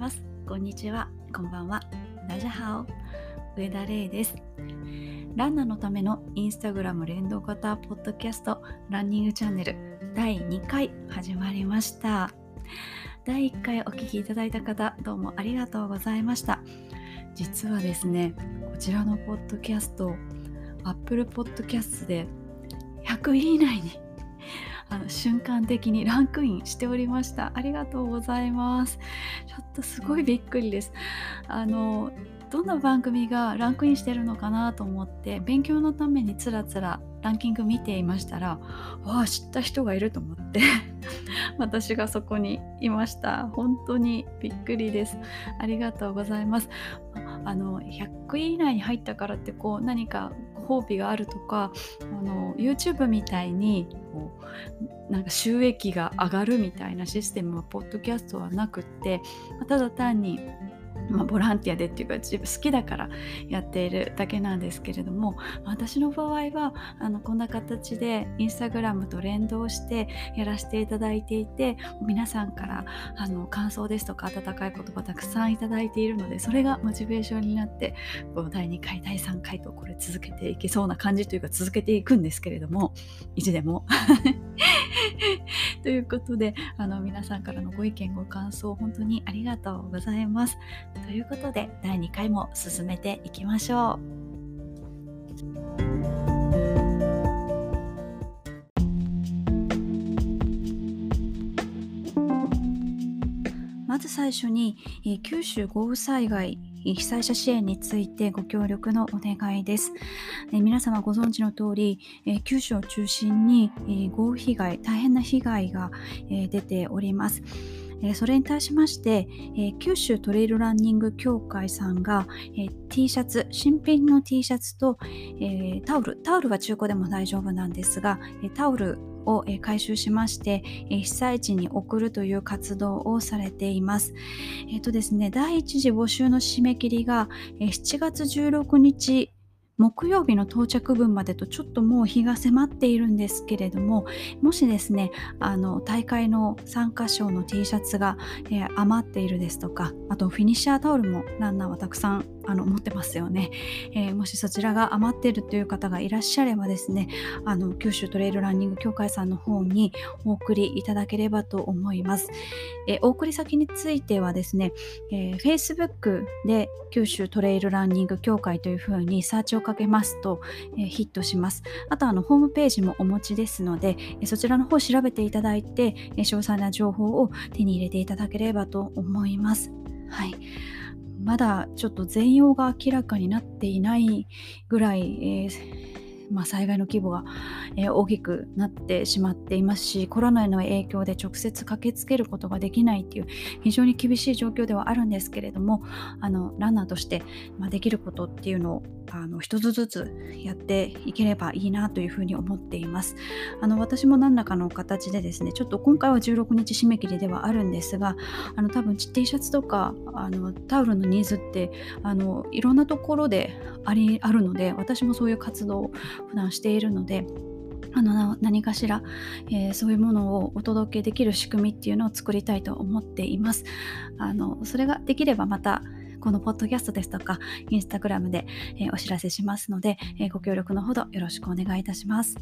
ます。こんにちは。こんばんは。ダジャハオ上田玲です。ランナーのためのインスタグラム連動型ポッドキャストランニングチャンネル第2回始まりました。第1回お聴きいただいた方どうもありがとうございました。実はですねこちらのポッドキャスト Apple Podcast で100位以内にあの瞬間的にランクインしておりました。ありがとうございます。ちょっとすごいびっくりです。あのどんな番組がランクインしてるのかなと思って勉強のためにつらつらランキング見ていましたらわあ知った人がいると思って 私がそこにいました。本当にびっくりです。ありがとうございます。あの100位以内に入ったからってこう何かご褒美があるとかあの YouTube みたいにこうなんか収益が上がるみたいなシステムはポッドキャストはなくってただ単にまあ、ボランティアでっていうか自分好きだからやっているだけなんですけれども私の場合はあのこんな形でインスタグラムと連動してやらせていただいていて皆さんからあの感想ですとか温かい言葉たくさんいただいているのでそれがモチベーションになってこう第2回第3回とこれ続けていけそうな感じというか続けていくんですけれどもいつでも ということであの皆さんからのご意見ご感想本当にありがとうございます。ということで第2回も進めていきましょう。まず最初に、え、九州豪雨災害被災者支援についてご協力のお願いです。え、皆様ご存知の通り、え、九州を中心に、え、豪雨被害、大変な被害が、え出ております。えそれに対しまして、え九州トレイルランニング協会さんが、え T シャツ新品の T シャツと、えタオルタオルは中古でも大丈夫なんですが、えタオルを回収しまして、被災地に送るという活動をされています。えっ、とですね、第1次募集の締め切りが7月16日木曜日の到着分までとちょっともう日が迫っているんですけれどももしですねあの大会の参加賞の T シャツが、えー、余っているですとかあとフィニッシャータオルもランナーはたくさんあの持ってますよね、えー、もしそちらが余っているという方がいらっしゃればですねあの九州トレイルランニング協会さんの方にお送りいただければと思います、えー、お送り先についてはですね、えー、Facebook で九州トレイルランニング協会というふうにサーチをかけますと、えー、ヒットします。あとあのホームページもお持ちですので、えそちらの方調べていただいて、え詳細な情報を手に入れていただければと思います。はい。まだちょっと全容が明らかになっていないぐらい、えーまあ、災害の規模が、えー、大きくなってしまっていますしコロナの影響で直接駆けつけることができないっていう非常に厳しい状況ではあるんですけれどもあのランナーとして、まあ、できることっていうのをあの一つずつやっていければいいなというふうに思っています。あの私も何らかの形でですねちょっと今回は16日締め切りではあるんですがあの多分 T シャツとかあのタオルのニーズってあのいろんなところでありあるので私もそういう活動を普段しているのであの何かしら、えー、そういうものをお届けできる仕組みっていうのを作りたいと思っています。あのそれができればまたこのポッドキャストですとかインスタグラムで、えー、お知らせしますので、えー、ご協力のほどよろしくお願いいたします。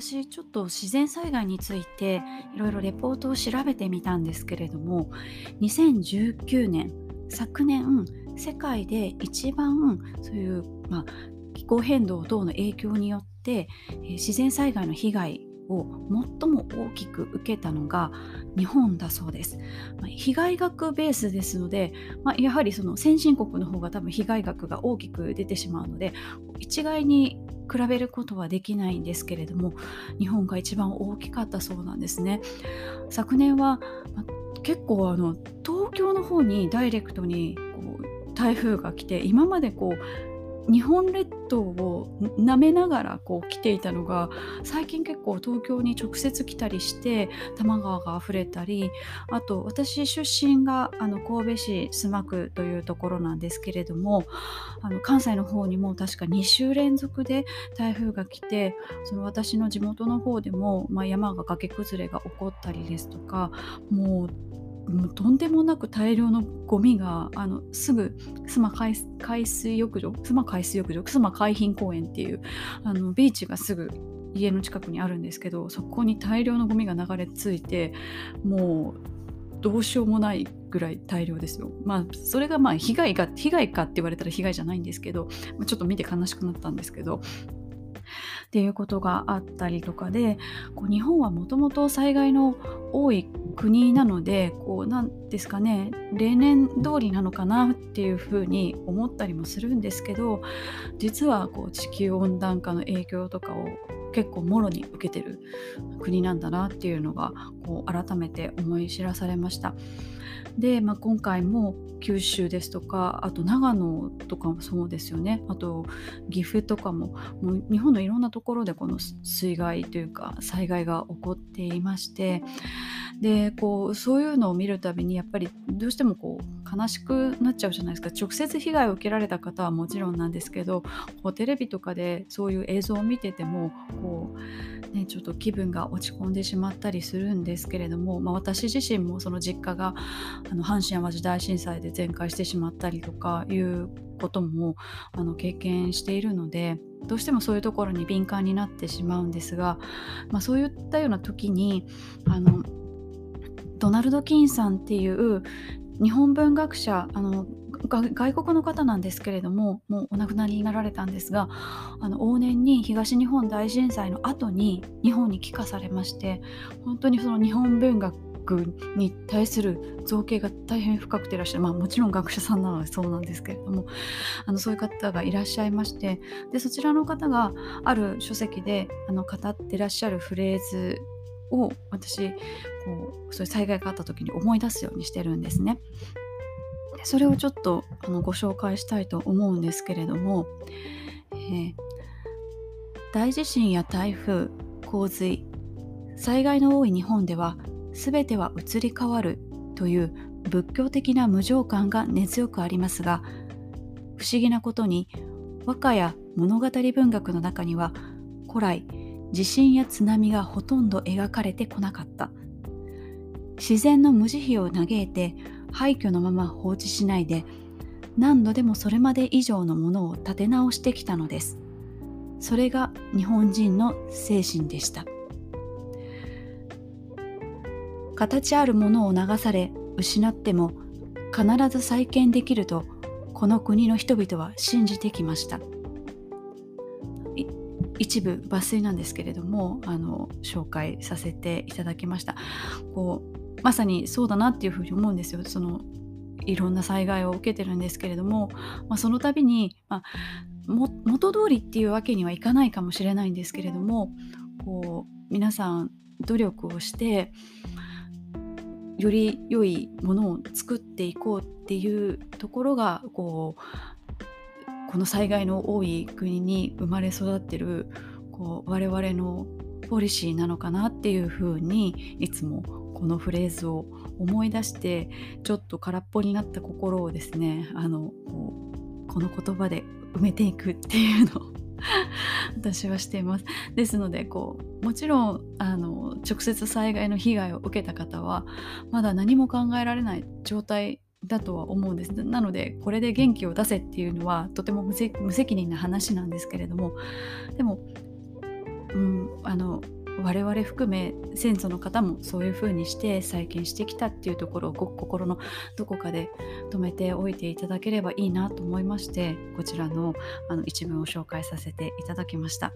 私ちょっと自然災害についていろいろレポートを調べてみたんですけれども2019年昨年世界で一番そういう、まあ、気候変動等の影響によって、自然災害の被害を最も大きく受けたのが日本だそうです。まあ、被害額ベースですので、まあ、やはりその先進国の方が多分被害額が大きく出てしまうので一概に比べることはできないんですけれども日本が一番大きかったそうなんですね。昨年は、まあ、結構あの東京の方にダイレクトにこう台風が来て今までこう日本列島を舐めながらこう来ていたのが最近結構東京に直接来たりして多摩川が溢れたりあと私出身があの神戸市須磨区というところなんですけれどもあの関西の方にも確か2週連続で台風が来てその私の地元の方でも、まあ、山が崖崩れが起こったりですとかもうもうとんでもなく大量のゴミがあのすぐ須磨海水浴場須磨海水浴場須磨海浜公園っていうあのビーチがすぐ家の近くにあるんですけどそこに大量のゴミが流れ着いてもうどうしようもないぐらい大量ですよ。まあそれがまあ被害が被害かって言われたら被害じゃないんですけど、まあ、ちょっと見て悲しくなったんですけどっていうことがあったりとかでこう日本はもともと災害の多い国なのでこうなんですかね例年通りなのかなっていうふうに思ったりもするんですけど実はこう地球温暖化の影響とかを結構もろに受けてる国なんだなっていうのがこう改めて思い知らされました。で、まあ、今回も九州ですとかあと長野とかもそうですよね。あと岐阜とかももう日本のいろんなところでこの水害というか災害が起こっていましてでこうそういうのを見るたびにやっぱりどうしてもこう悲しくなっちゃうじゃないですか。直接被害を受けられた方はもちろんなんですけどこうテレビとかでそういう映像を見ててもこう、ね、ちょっと気分が落ち込んでしまったりするんですけれども、まあ、私自身もその実家があの阪神・淡路大震災で全壊してしまったりとかいうこともあの経験しているのでどうしてもそういうところに敏感になってしまうんですが、まあ、そういったような時にあのドナルド・キンさんっていう日本文学者あの外国の方なんですけれどももうお亡くなりになられたんですがあの往年に東日本大震災の後に日本に帰化されまして本当にその日本文学に対する造形が大変深くていらっしゃる、まあ、もちろん学者さんなのでそうなんですけれども。あのそういう方がいらっしゃいまして。でそちらの方がある書籍であの語ってらっしゃるフレーズを私こうそういう災害があった時に思い出すようにしてるんですね。でそれをちょっとあのご紹介したいと思うんですけれども、えー、大地震や台風洪水災害の多い日本では全ては移り変わるという仏教的な無常感が根強くありますが不思議なことに和歌や物語文学の中には古来地震や津波がほとんど描かれてこなかった。自然の無慈悲を嘆いて廃墟のまま放置しないで何度でもそれまで以上のものを立て直してきたのです。それが日本人の精神でした。形あるものを流され失っても必ず再建できるとこの国の人々は信じてきました。一部抜粋なんですけれどもあの紹介させていただきました。こうまさにそうだなっていうふうに思うんですよ。そのいろんな災害を受けてるんですけれども、まあ、その度に、まあ、元通りっていうわけにはいかないかもしれないんですけれどもこう皆さん努力をしてより良いものを作っていこうっていうところがこうこの災害の多い国に生まれ育ってるこう我々のポリシーなのかなっていうふうにいつもこのフレーズを思い出してちょっと空っぽになった心をですねあのここの言葉で埋めていくっていうの。を 私はしています。ですのでこうもちろんあの直接災害の被害を受けた方はまだ何も考えられない状態だとは思うんですなのでこれで元気を出せっていうのはとても無責任な話なんですけれどもでも、うん、あの我々含め先祖の方もそういうふうにして再建してきたっていうところを心のどこかで止めておいていただければいいなと思いましてこちらのあの一文を紹介させていただきました。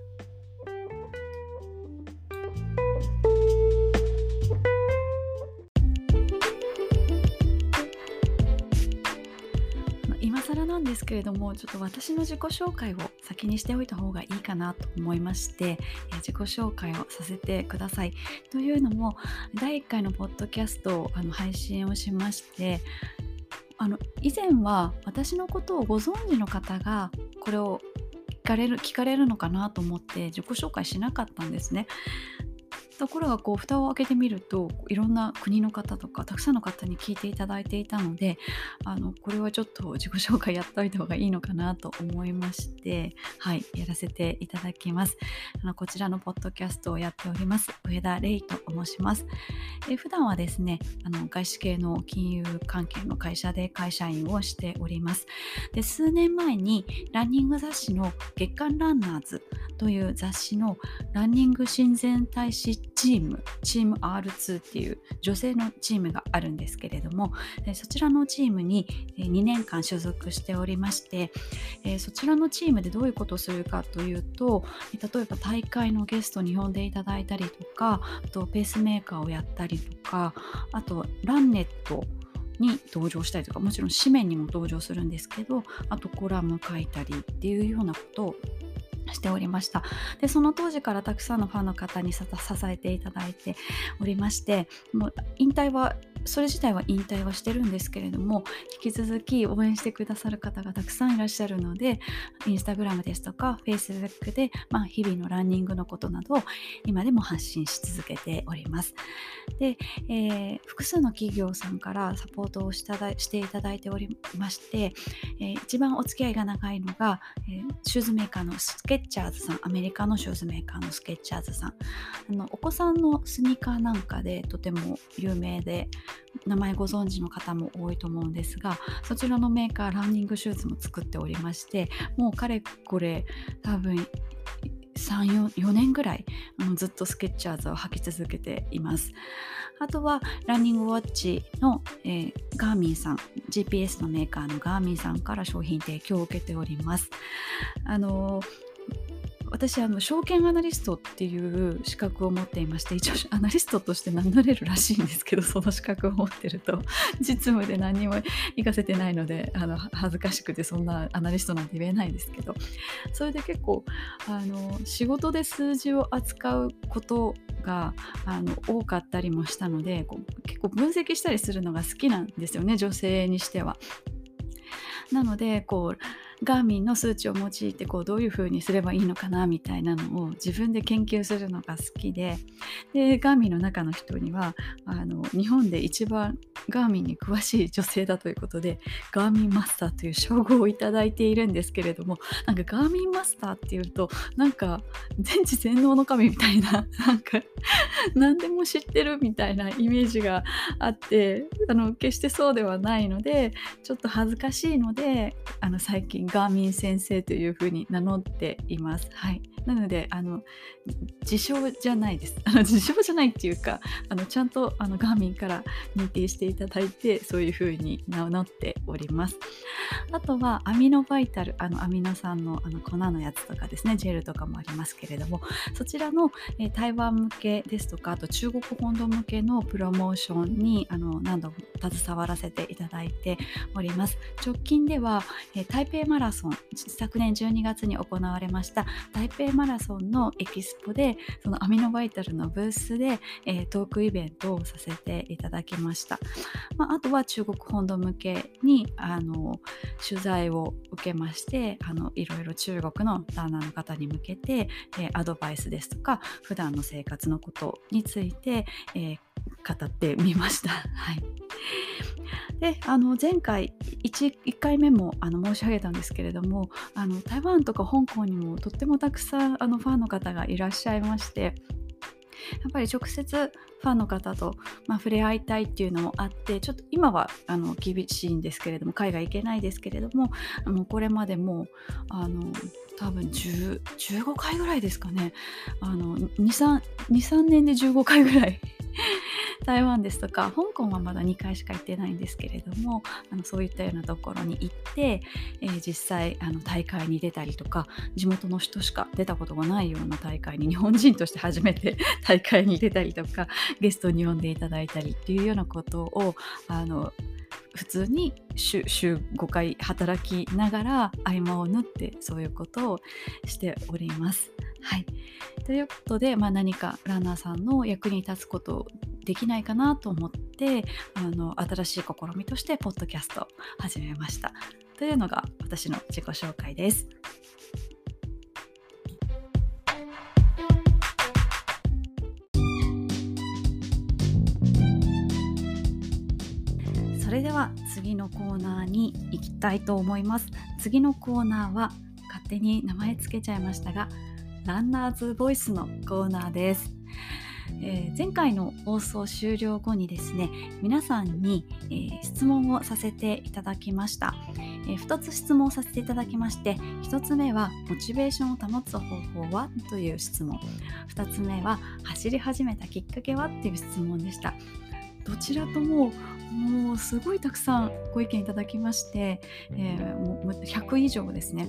今更なんですけれどもちょっと私の自己紹介を先にしておいた方がいいかなと思いまして、自己紹介をさせてください。というのも第1回のポッドキャストをあの配信をしましてあの以前は私のことをご存知の方がこれを聞かれる聞かれるのかなと思って自己紹介しなかったんですね。ところがこう蓋を開けてみるといろんな国の方とかたくさんの方に聞いていただいていたのであのこれはちょっと自己紹介やっておいた方がいいのかなと思いましてはいやらせていただきます。あのこちらのポッドキャストをやっております上田玲と申します。え普段はですねあの外資系の金融関係の会社で会社員をしております。で数年前にランニング雑誌の月刊ランナーズという雑誌のランニング親善大使チームチーム R2 っていう女性のチームがあるんですけれどもそちらのチームに2年間所属しておりましてそちらのチームでどういうことをするかというと例えば大会のゲストに呼んでいただいたりとかあとペースメーカーをやったりとかあとランネットに登場したりとかもちろん紙面にも登場するんですけどあとコラム書いたりっていうようなことをしておりました。でその当時からたくさんのファンの方に支えていただいておりましてもう引退はそれ自体は引退はしてるんですけれども引き続き応援してくださる方がたくさんいらっしゃるのでインスタグラムですとかフェイスブックで、まあ、日々のランニングのことなどを今でも発信し続けております。で、えー、複数の企業さんからサポートをしただしていただいておりまして、えー、一番お付き合いが長いのが、えー、シューズメーカーのスケッチャーズさんアメリカのシューズメーカーのスケッチャーズさん。あのお子さんのスニーカーなんかでとても有名で名前ご存知の方も多いと思うんですがそちらのメーカーランニングシューズも作っておりましてもうかれこれ多分34年ぐらいあのずっとスケッチャーズを履き続けています。あとはランニングウォッチの、えー、ガーミンさん GPS のメーカーのガーミンさんから商品提供を受けております。あのー私あの証券アナリストっていう資格を持っていまして一応アナリストとして名乗れるらしいんですけどその資格を持ってると実務で何にも活かせてないのであの恥ずかしくてそんなアナリストなんて言えないですけどそれで結構あの仕事で数字を扱うことがあの多かったりもしたのでこう結構分析したりするのが好きなんですよね女性にしては。なのでこうガーミンの数値を用いてこうどういう風にすればいいのかなみたいなのを自分で研究するのが好きででガーミンの中の人にはあの日本で一番ガーミンに詳しい女性だということでガーミンマスターという称号をいただいているんですけれどもなんかガーミンマスターっていうとなんか全知全能の神みたいななんか何でも知ってるみたいなイメージがあってあの決してそうではないのでちょっと恥ずかしいのであの最近ガーミン先生というふうに名乗っています。はい、なのであの自称じゃないです。あの自称じゃないっていうかあのちゃんとあのガーミンから認定していただいてそういうふうに名乗っております。あとはアミノバイタルあのアミノ酸のあの粉のやつとかですねジェルとかもありますけれどもそちらの、え台湾向けですとかあと中国本土向けのプロモーションにあの何度も携わらせていただいております。直近では、え台北マラソン昨年12月に行われました台北マラソンのエキスポでそのアミノバイタルのブースで、えー、トークイベントをさせていただきました、まあ、あとは中国本土向けにあの取材を受けましてあのいろいろ中国のランナーの方に向けて、えー、アドバイスですとか普段の生活のことについて、えー、語ってみました。はいであの前回 1, 1回目もあの申し上げたんですけれどもあの台湾とか香港にもとってもたくさんあのファンの方がいらっしゃいましてやっぱり直接ファンの方と、まあ、触れ合いたいっていうのもあってちょっと今はあの厳しいんですけれども海外行けないですけれどももうこれまでもあの多分15回ぐらいですかね。23年で15回ぐらい。台湾ですとか香港はまだ2回しか行ってないんですけれどもあのそういったようなところに行って、えー、実際あの大会に出たりとか地元の人しか出たことがないような大会に日本人として初めて 大会に出たりとかゲストに呼んでいただいたりっていうようなことをあの普通に週週5回働きながら合間を縫ってそういうことをしております。はい、ということで、まあ、何かランナーさんの役に立つことできないかなと思ってあの新しい試みとしてポッドキャストを始めましたというのが私の自己紹介です。れでは次のコーナーに行きたいと思います。次のコーナーは勝手に名前つけちゃいましたがランナーズボイスのコーナーです。えー、前回の放送終了後にですね皆さんに、えー、質問をさせていただきました、えー、2つ質問をさせていただきまして1つ目はモチベーションを保つ方法は？という質問。2つ目は走り始めたきっかけは？っていう質問でした。どちらとももうすごいたくさんご意見いただきまして、えー、もう100以上ですね。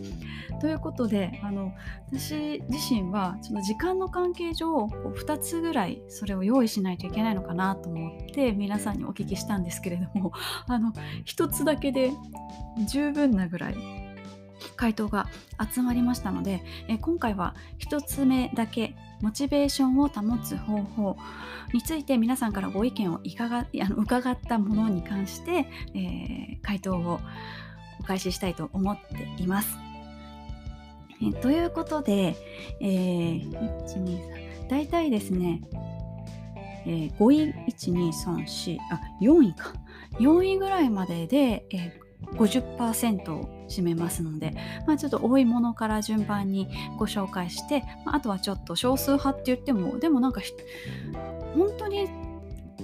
ということであの私自身はその時間の関係上2つぐらいそれを用意しないといけないのかなと思って皆さんにお聞きしたんですけれどもあの1つだけで十分なぐらい回答が集まりましたので、え今回は1つ目だけモチベーションを保つ方法について皆さんからご意見をいかがあの伺ったものに関して、えー、回答をお返ししたいと思っています。えということで、えー、123大体ですね、えー、5位1234あ4位か4位ぐらいまでで、えー、50%を占めますので、まあ、ちょっと多いものから順番にご紹介して、まあ、あとはちょっと少数派って言ってもでもなんか本当に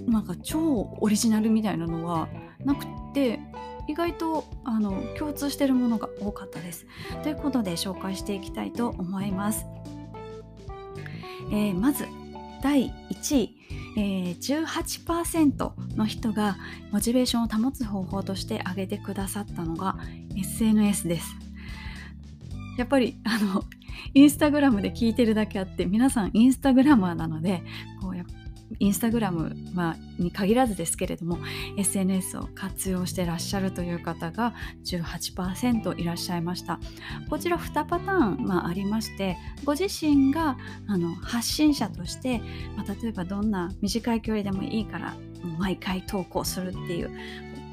なんか超オリジナルみたいなのはなくて意外とあの共通してるものが多かったです。ということで紹介していきたいと思います。えー、まず第1位、えー、18%の人がモチベーションを保つ方法として挙げてくださったのが SNS です。やっぱりあのインスタグラムで聞いてるだけあって皆さんインスタグラマーなのでインスタグラム、まあ、に限らずですけれども SNS を活用してらっしゃるという方が18%いらっしゃいました。こちら2パターン、まあ、ありましてご自身があの発信者として、まあ、例えばどんな短い距離でもいいから毎回投稿するっていう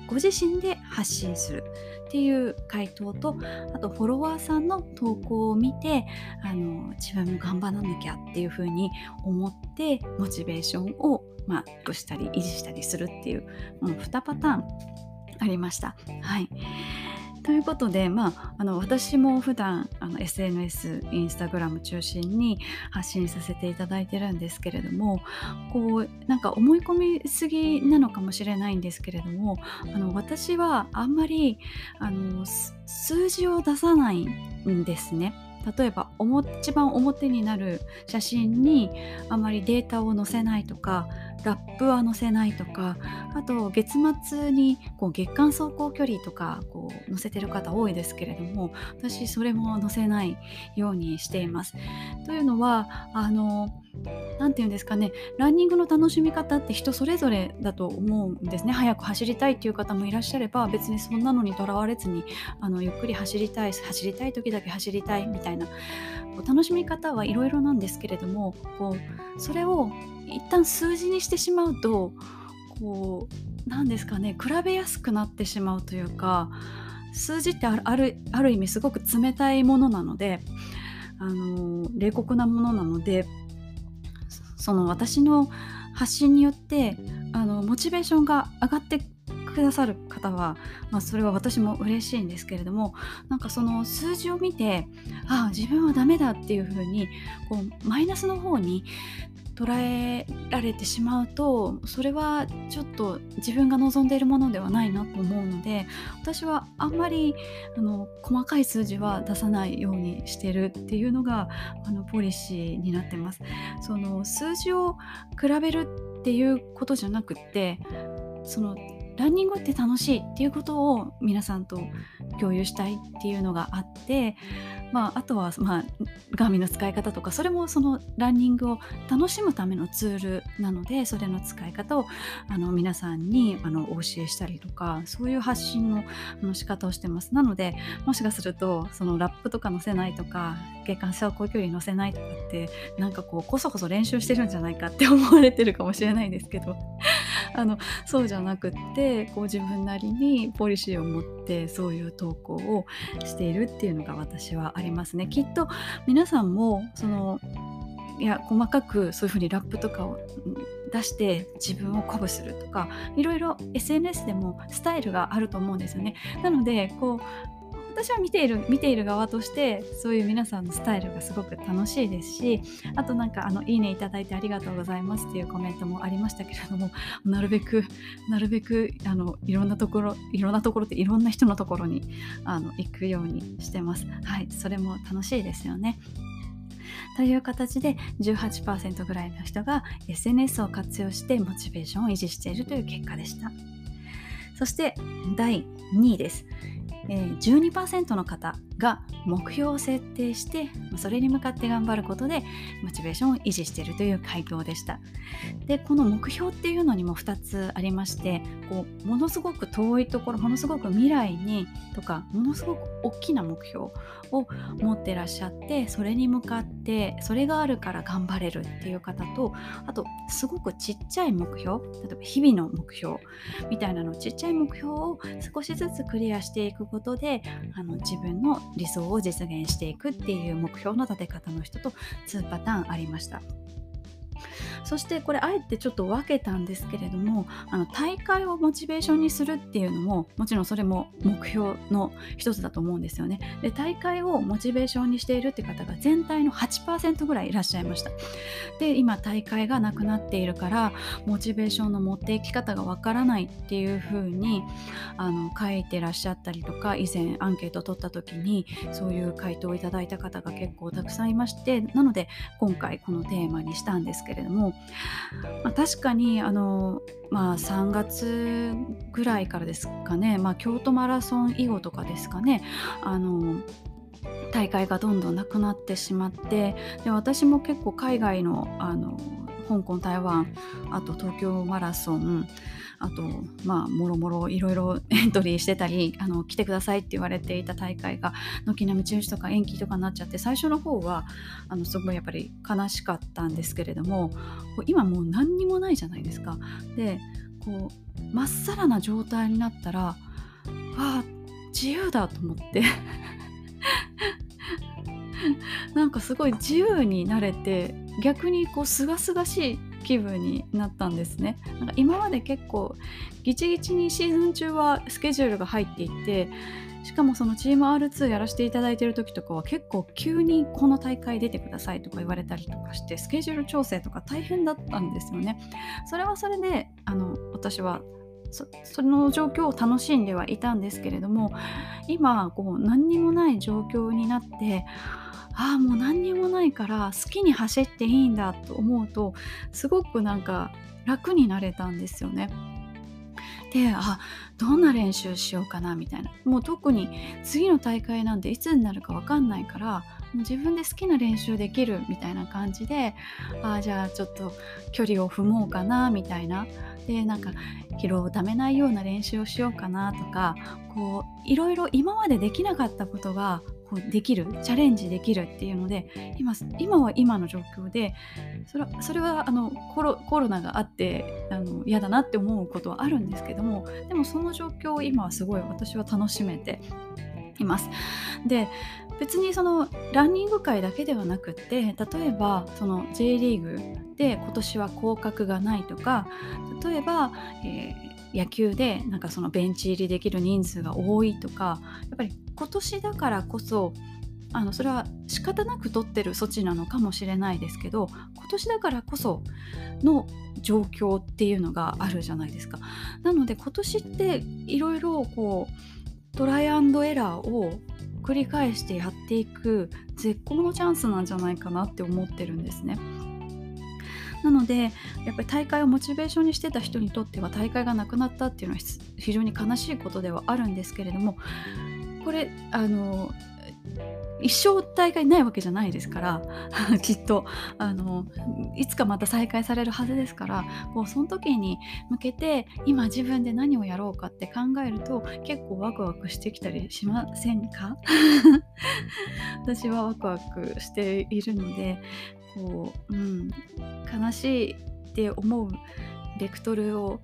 ご自身で発信するっていう回答とあとフォロワーさんの投稿を見てあの自分も頑張らなきゃっていうふうに思ってモチベーションをまあ、したり維持したりするっていうも、う2パターンありました。はいということで、まあ、あの私も普段あの SNS インスタグラム中心に発信させていただいてるんですけれどもこうなんか思い込みすぎなのかもしれないんですけれどもあの私はあんまりあの数字を出さないんですね。例えば一番表になる写真にあまりデータを載せないとかラップは載せないとかあと月末にこう月間走行距離とかこう載せてる方多いですけれども私それも載せないようにしています。というのはあの何て言うんですかね。ランニングの楽しみ方って人それぞれだと思うんですね。早く走りたいっていう方もいらっしゃれば別にそんなのにとらわれずにあのゆっくり走りたい走りたい時だけ走りたいみたいなこう楽しみ方はいろいろなんですけれどもこうそれを一旦数字にしてしまうとこう何ですかね。比べやすくなってしまうというか数字ってあるある意味すごく冷たいものなのであの冷酷なものなのでその私の発信によってあのモチベーションが上がってくださる方は、まあ、それは私も嬉しいんですけれどもなんかその数字を見てああ自分はダメだっていうふうにこうマイナスの方に捉えられてしまうとそれはちょっと自分が望んでいるものではないなと思うので私はあんまりあの細かい数字は出さないようにしてるっていうのがあのポリシーになってます。その数字を比べるっていうことじゃなくってそのランニングって楽しいっていうことを皆さんと共有したいっていうのがあってまあ、あとは、まあ、ガーミンの使い方とかそれもそのランニングを楽しむためのツールなのでそれの使い方をあの皆さんにあのお教えしたりとかそういう発信のあの仕方をしてます。なのでもしかするとそのラップとか載せないとか月間走行距離載せないとかってなんかこうこそこそ練習してるんじゃないかって 思われてるかもしれないですけどあのそうじゃなくってこう自分なりにポリシーを持ってそういう投稿をしているっていうのが私はありますね。きっと皆さんもそのいや細かくそういうふうにラップとかを出して自分を鼓舞するとかいろいろ SNS でもスタイルがあると思うんですよね。なのでこう私は見ている見ている側としてそういう皆さんのスタイルがすごく楽しいですしあとなんかあのいいねいただいてありがとうございますっていうコメントもありましたけれども なるべくなるべくあのいろんなところいろんなところっていろんな人のところにあの行くようにしてます。はい、それも楽しいですよね。という形で18%ぐらいの人が SNS を活用してモチベーションを維持しているという結果でした。そして第2位です。えー、12%の方が目標を設定してそれに向かって頑張ることでモチベーションを維持しているという回答でした。でこの目標っていうのにも2つありましてこうものすごく遠いところものすごく未来にとかものすごく大きな目標を持ってらっしゃってそれに向かってそれがあるから頑張れるっていう方とあとすごくちっちゃい目標例えば日々の目標みたいなのちっちゃい目標を少しずつクリアしていくことであの自分の理想を実現していくっていう目標の立て方の人と2パターンありました。そしてこれあえてちょっと分けたんですけれどもあの大会をモチベーションにするっていうのももちろんそれも目標の一つだと思うんですよね。で大会をモチベーションにしているって方が全体の8%ぐらいいらっしゃいました。で今大会がなくなっているからモチベーションの持っていき方がわからないっていうふうにあの書いてらっしゃったりとか以前アンケートを取った時にそういう回答をいただいた方が結構たくさんいましてなので今回このテーマにしたんですけれどもまあ、確かにあの、まあ、3月ぐらいからですかね、まあ、京都マラソン以後とかですかねあの大会がどんどんなくなってしまってで私も結構海外のあの香港台湾あと東京マラソンあとまあもろもろいろいろ エントリーしてたりあの来てくださいって言われていた大会が軒並み中止とか延期とかになっちゃって最初の方はあのすごいやっぱり悲しかったんですけれども今もう何にもないじゃないですか。でこうまっさらな状態になったらわあ自由だと思って なんかすごい自由になれて逆にこうすがすがしい気分になったんですねなんか今まで結構ギチギチにシーズン中はスケジュールが入っていてしかもそのチーム R2 やらせていただいてる時とかは結構急にこの大会出てくださいとか言われたりとかしてスケジュール調整とか大変だったんですよね。それはそれであの私はそその状況を楽しんではいたんですけれども今こう何にもない状況になってああもう何にもないから好きに走っていいんだと思うとすごくなんか楽になれたんですよね。であどんな練習しようかなみたいなもう特に次の大会なんていつになるか分かんないから自分で好きな練習できるみたいな感じであじゃあちょっと距離を踏もうかなみたいなでなんか疲労をためないような練習をしようかなとかこういろいろ今までできなかったことがこうできるチャレンジできるっていうので今今は今の状況でそれはそれはあのコロコロナがあってあの嫌だなって思うことはあるんですけどもでもその状況を今はすごい私は楽しめています。で別にそのランニング界だけではなくって例えばその J リーグで今年は降格がないとか例えば、えー野球でなんかそのベンチ入りできる人数が多いとかやっぱり今年だからこそあのそれは仕方なく取ってる措置なのかもしれないですけど今年だからこその状況っていうのがあるじゃないですか。なので今年っていろいろこうトライアンドエラーを繰り返してやっていく絶好のチャンスなんじゃないかなって思ってるんですね。なのでやっぱり大会をモチベーションにしてた人にとっては大会がなくなったっていうのは非常に悲しいことではあるんですけれどもこれあの一生大会ないわけじゃないですから きっと。あのいつかまた再開されるはずですからこうその時に向けて今自分で何をやろうかって考えると結構ワクワクしてきたりしませんか？私はワクワクしているのでこう、うん、悲しいって思うベクトルを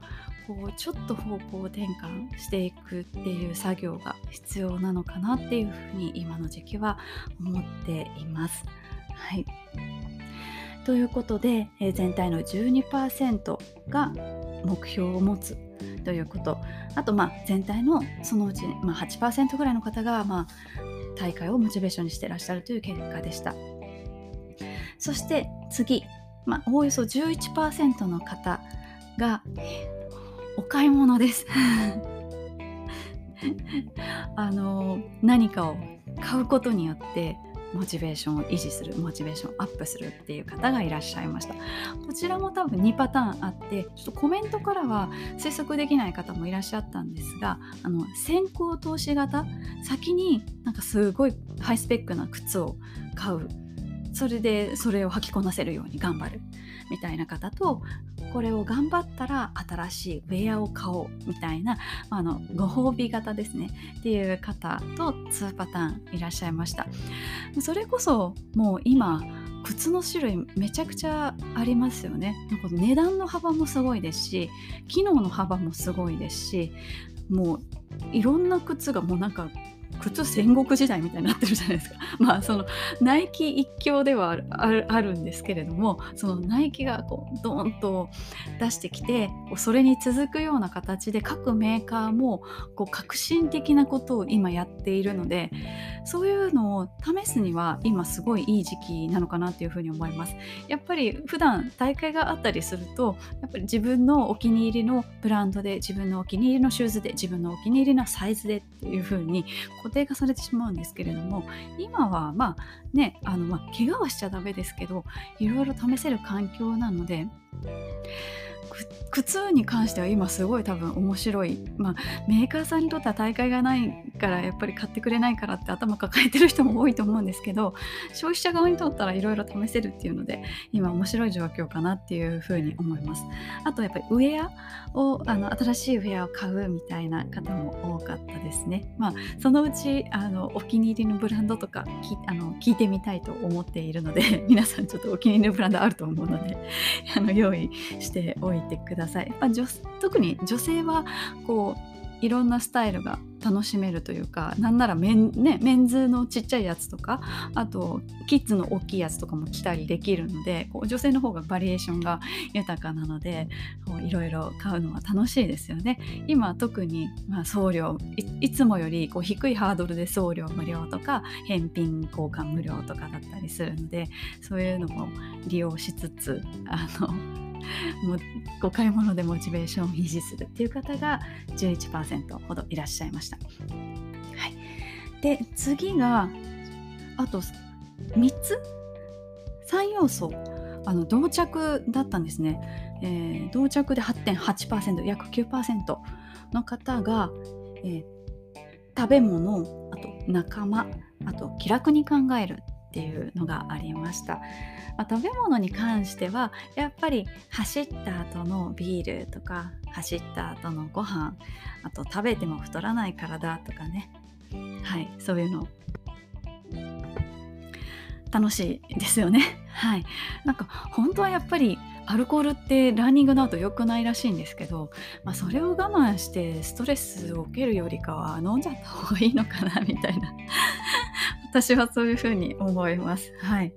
こうちょっと方向転換していくっていう作業が必要なのかなっていうふうに今の時期は思っています。はい、ということで、え全体の12%が目標を持つということ。あとまあ全体のそのうち、まあ、8%ぐらいの方が、まあ、大会をモチベーションにしてらっしゃるという結果でした。そして次、まあ、おおよそ11%の方がお買い物です。あの何かを買うことによってモチベーションを維持するモチベーションアップするっていう方がいらっしゃいました。こちらも多分2パターンあってちょっとコメントからは推測できない方もいらっしゃったんですがあの先行投資型？先になんかすごいハイスペックな靴を買う。それでそれを履きこなせるように頑張るみたいな方とこれを頑張ったら新しいウェアを買おうみたいなあのご褒美型ですね。っていう方と2パターンいらっしゃいました。それこそもう今靴の種類めちゃくちゃありますよね。なんか値段の幅もすごいですし機能の幅もすごいですしもういろんな靴がもうなんか靴戦国時代みたいになってるじゃないですか。まあそのナイキ一強ではあるあるんですけれどもそのナイキがこうドーンと出してきてそれに続くような形で各メーカーもこう革新的なことを今やっているのでそういうのを試すには今すごいいい時期なのかなっていうふうに思います。やっぱり普段大会があったりするとやっぱり自分のお気に入りのブランドで自分のお気に入りのシューズで自分のお気に入りのサイズでっていうふうに固定化されてしまうんですけれども今はまあねあのまあ怪我はしちゃダメですけどいろいろ試せる環境なので靴に関しては今すごい多分面白い、まあ、メーカーさんにとっては大会がないからやっぱり買ってくれないからって頭抱えてる人も多いと思うんですけど消費者側にとったらいろいろ試せるっていうので今面白い状況かなっていうふうに思います。あとやっぱりウェアをあの新しいウェアを買うみたいな方も多かったですね。まあそのうちあのお気に入りのブランドとかきあの聞いてみたいと思っているので皆さんちょっとお気に入りのブランドあると思うのであの用意しておいててください、まあ、特に女性はこういろんなスタイルが楽しめるというかなんならメン,、ね、メンズのちっちゃいやつとかあとキッズの大きいやつとかも着たりできるのでこう女性の方がバリエーションが豊かなのでいろいろ買うのは楽しいですよね。今特に、まあ、送料いつもよりこう低いハードルで送料無料とか返品交換無料とかだったりするのでそういうのも利用しつつあのもうお買い物でモチベーションを維持するっていう方が11%ほどいらっしゃいました。はい、で次があと3つ？3要素。あの同着だったんですね、えー、同着で8.8%約9%の方が、えー、食べ物あと仲間あと気楽に考えるっていうのがありました、まあ、食べ物に関してはやっぱり走った後のビールとか走った後のご飯あと食べても太らない体とかね。はいそういうの。楽しいですよね。はい。なんか本当はやっぱりアルコールってランニングの後良くないらしいんですけど、まあ、それを我慢してストレスを受けるよりかは飲んじゃった方がいいのかなみたいな 私はそういうふうに思います。はい、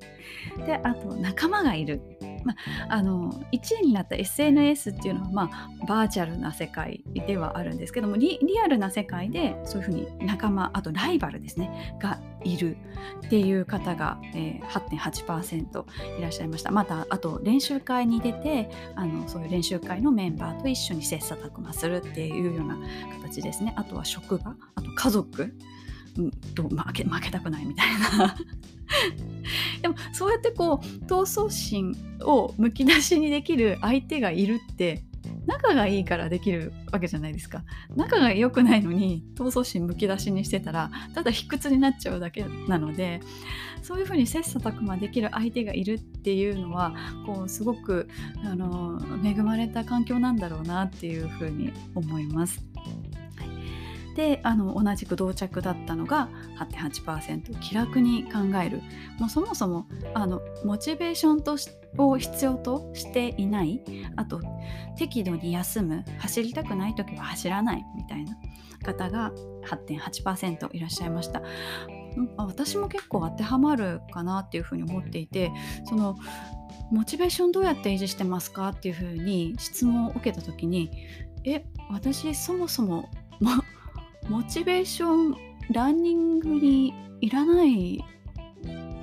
であと仲間がいる。まあの1位になった SNS っていうのは、まあ、バーチャルな世界ではあるんですけどもリアルな世界でそういうふうに仲間あとライバルですねがいるっていう方が、えー、8.8%いらっしゃいました。またあと練習会に出てあのそういう練習会のメンバーと一緒に切磋琢磨するっていうような形ですね。あとは職場あと家族と負け負けたくないみたいな でもそうやってこう闘争心をむき出しにできる相手がいるって仲がいいからできるわけじゃないですか仲が良くないのに闘争心むき出しにしてたらただ卑屈になっちゃうだけなのでそういうふうに切磋琢磨できる相手がいるっていうのはこうすごくあの恵まれた環境なんだろうなっていうふうに思います。であの同じく同着だったのが8.8%気楽に考えるもうそもそもあのモチベーションとを必要としていないあと適度に休む走りたくない時は走らないみたいな方が8.8%いらっしゃいました。私も結構当てはまるかなっていうふうに思っていてそのモチベーションどうやって維持してますかっていうふうに質問を受けた時にえ私そもそもモチベーションランニングにいらない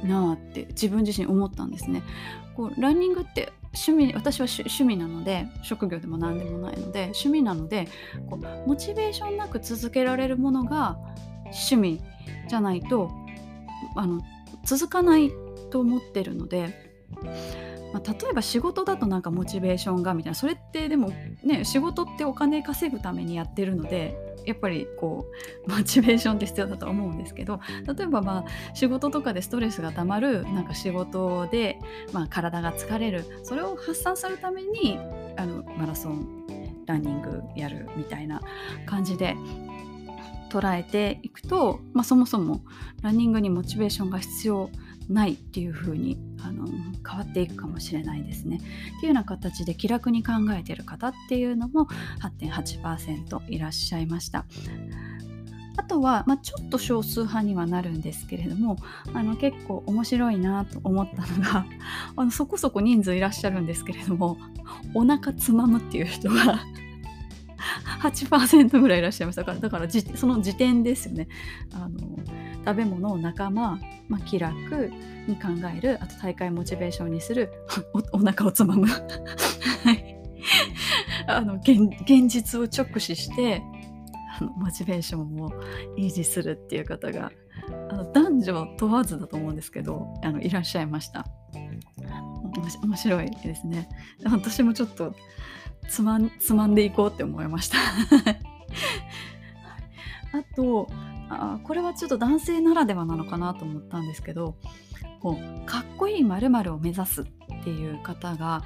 なあって自分自身思ったんですね。こうランニングって趣味私は趣味なので職業でも何でもないので趣味なのでこうモチベーションなく続けられるものが趣味じゃないとあの続かないと思ってるので、まあ、例えば仕事だとなんかモチベーションがみたいなそれってでもね仕事ってお金稼ぐためにやってるのでやっぱりこう モチベーションって必要だと思うんですけど例えばまあ仕事とかでストレスがたまるなんか仕事で、まあ、体が疲れるそれを発散するためにあのマラソンランニングやるみたいな感じで捉えていくと、まあ、そもそもランニングにモチベーションが必要ないっていう風にあの変わっていくかもしれないですね。っていうような形で気楽に考えてる方っていうのも8.8%いらっしゃいました。あとは、まあ、ちょっと少数派にはなるんですけれどもあの結構面白いなと思ったのが あのそこそこ人数いらっしゃるんですけれどもお腹つまむっていう人が 8%ぐらいいらっしゃいましたからだからその時点ですよねあの食べ物を仲間、まあ、気楽に考えるあと大会モチベーションにする おお腹をつまむ。はい。あの現現実を直視してあのモチベーションを維持するっていう方があの男女問わずだと思うんですけどあのいらっしゃいました。面白いですね。私もちょっとつまんつまんでいこうって思いました。あとあこれはちょっと男性ならではなのかなと思ったんですけどこうかっこいい〇〇を目指すっていう方が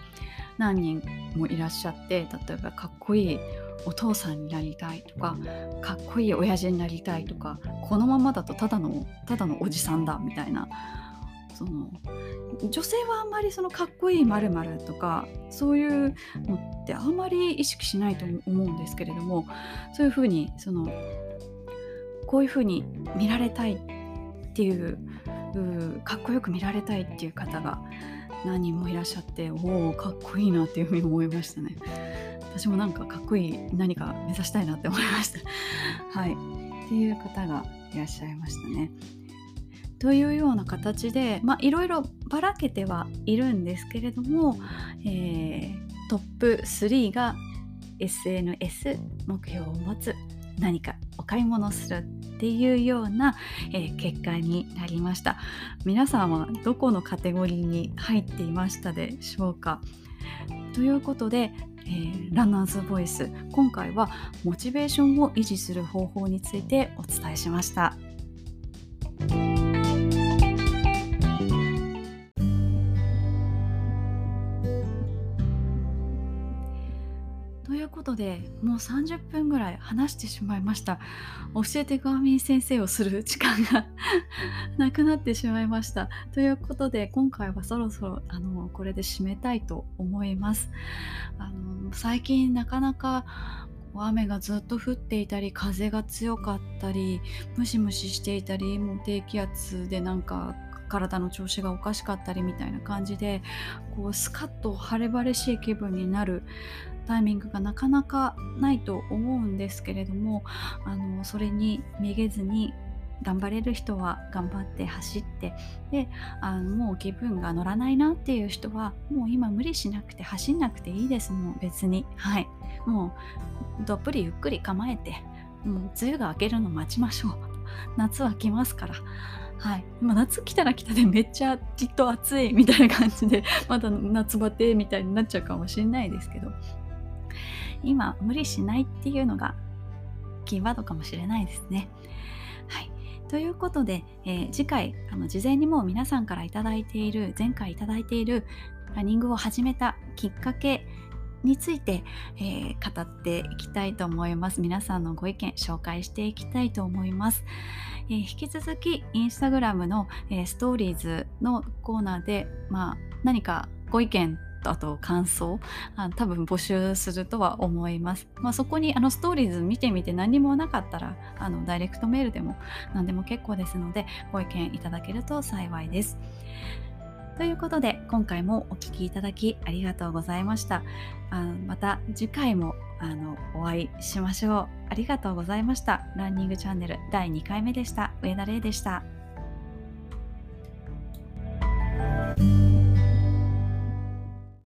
何人もいらっしゃって例えばかっこいいお父さんになりたいとかかっこいい親父になりたいとかこのままだとただのただのおじさんだみたいなその女性はあんまりそのかっこいい〇〇とかそういうのってあんまり意識しないと思うんですけれどもそういうふうにそのこういうふうに見られたいっていうかっこよく見られたいっていう方が何人もいらっしゃっておおかっこいいなっていうふうに思いましたね。私もなんかかっこいい何か目指したいなって思いました。はい。っていう方がいらっしゃいましたね。というような形でまあいろいろばらけてはいるんですけれども、えー、トップ3が SNS 目標を持つ何かお買い物するっていうような、えー、結果になりました皆さんはどこのカテゴリーに入っていましたでしょうか？ということで、えー、ランナーズボイス今回はモチベーションを維持する方法についてお伝えしました。ことでもう30分ぐらい話してしまいました。教えてガーミン先生をする時間がなくなってしまいました。ということで今回はそろそろあのこれで締めたいと思います。あの最近なかなか雨がずっと降っていたり風が強かったりムシムシしていたりもう低気圧でなんか体の調子がおかしかったりみたいな感じでこうスカッと晴れ晴れしい気分になるタイミングがなかなかないと思うんですけれどもあのそれにめげずに頑張れる人は頑張って走ってであのもう気分が乗らないなっていう人はもう今無理しなくて走んなくていいですもう別に。はい。もうどっぷりゆっくり構えてもう梅雨が明けるの待ちましょう。夏は来ますから。はい、まあ、夏来たら来たでめっちゃきっと暑いみたいな感じでまだ夏バテみたいになっちゃうかもしれないですけど。今無理しないっていうのがキーワードかもしれないですね。はい。ということで、えー、次回あの事前にもう皆さんから頂いている前回頂いているランニングを始めたきっかけについて、えー、語っていきたいと思います。皆さんのご意見紹介していきたいと思います。えー、引き続きインスタグラムの、えー、ストーリーズのコーナーで、まあ、何かご意見あと感想あ多分募集するとは思います、まあ、そこにあのストーリーズ見てみて何もなかったらあのダイレクトメールでも何でも結構ですのでご意見いただけると幸いです。ということで今回もお聴きいただきありがとうございました。あまた次回もあのお会いしましょう。ありがとうございました。ランニングチャンネル第2回目でした。上田玲でした。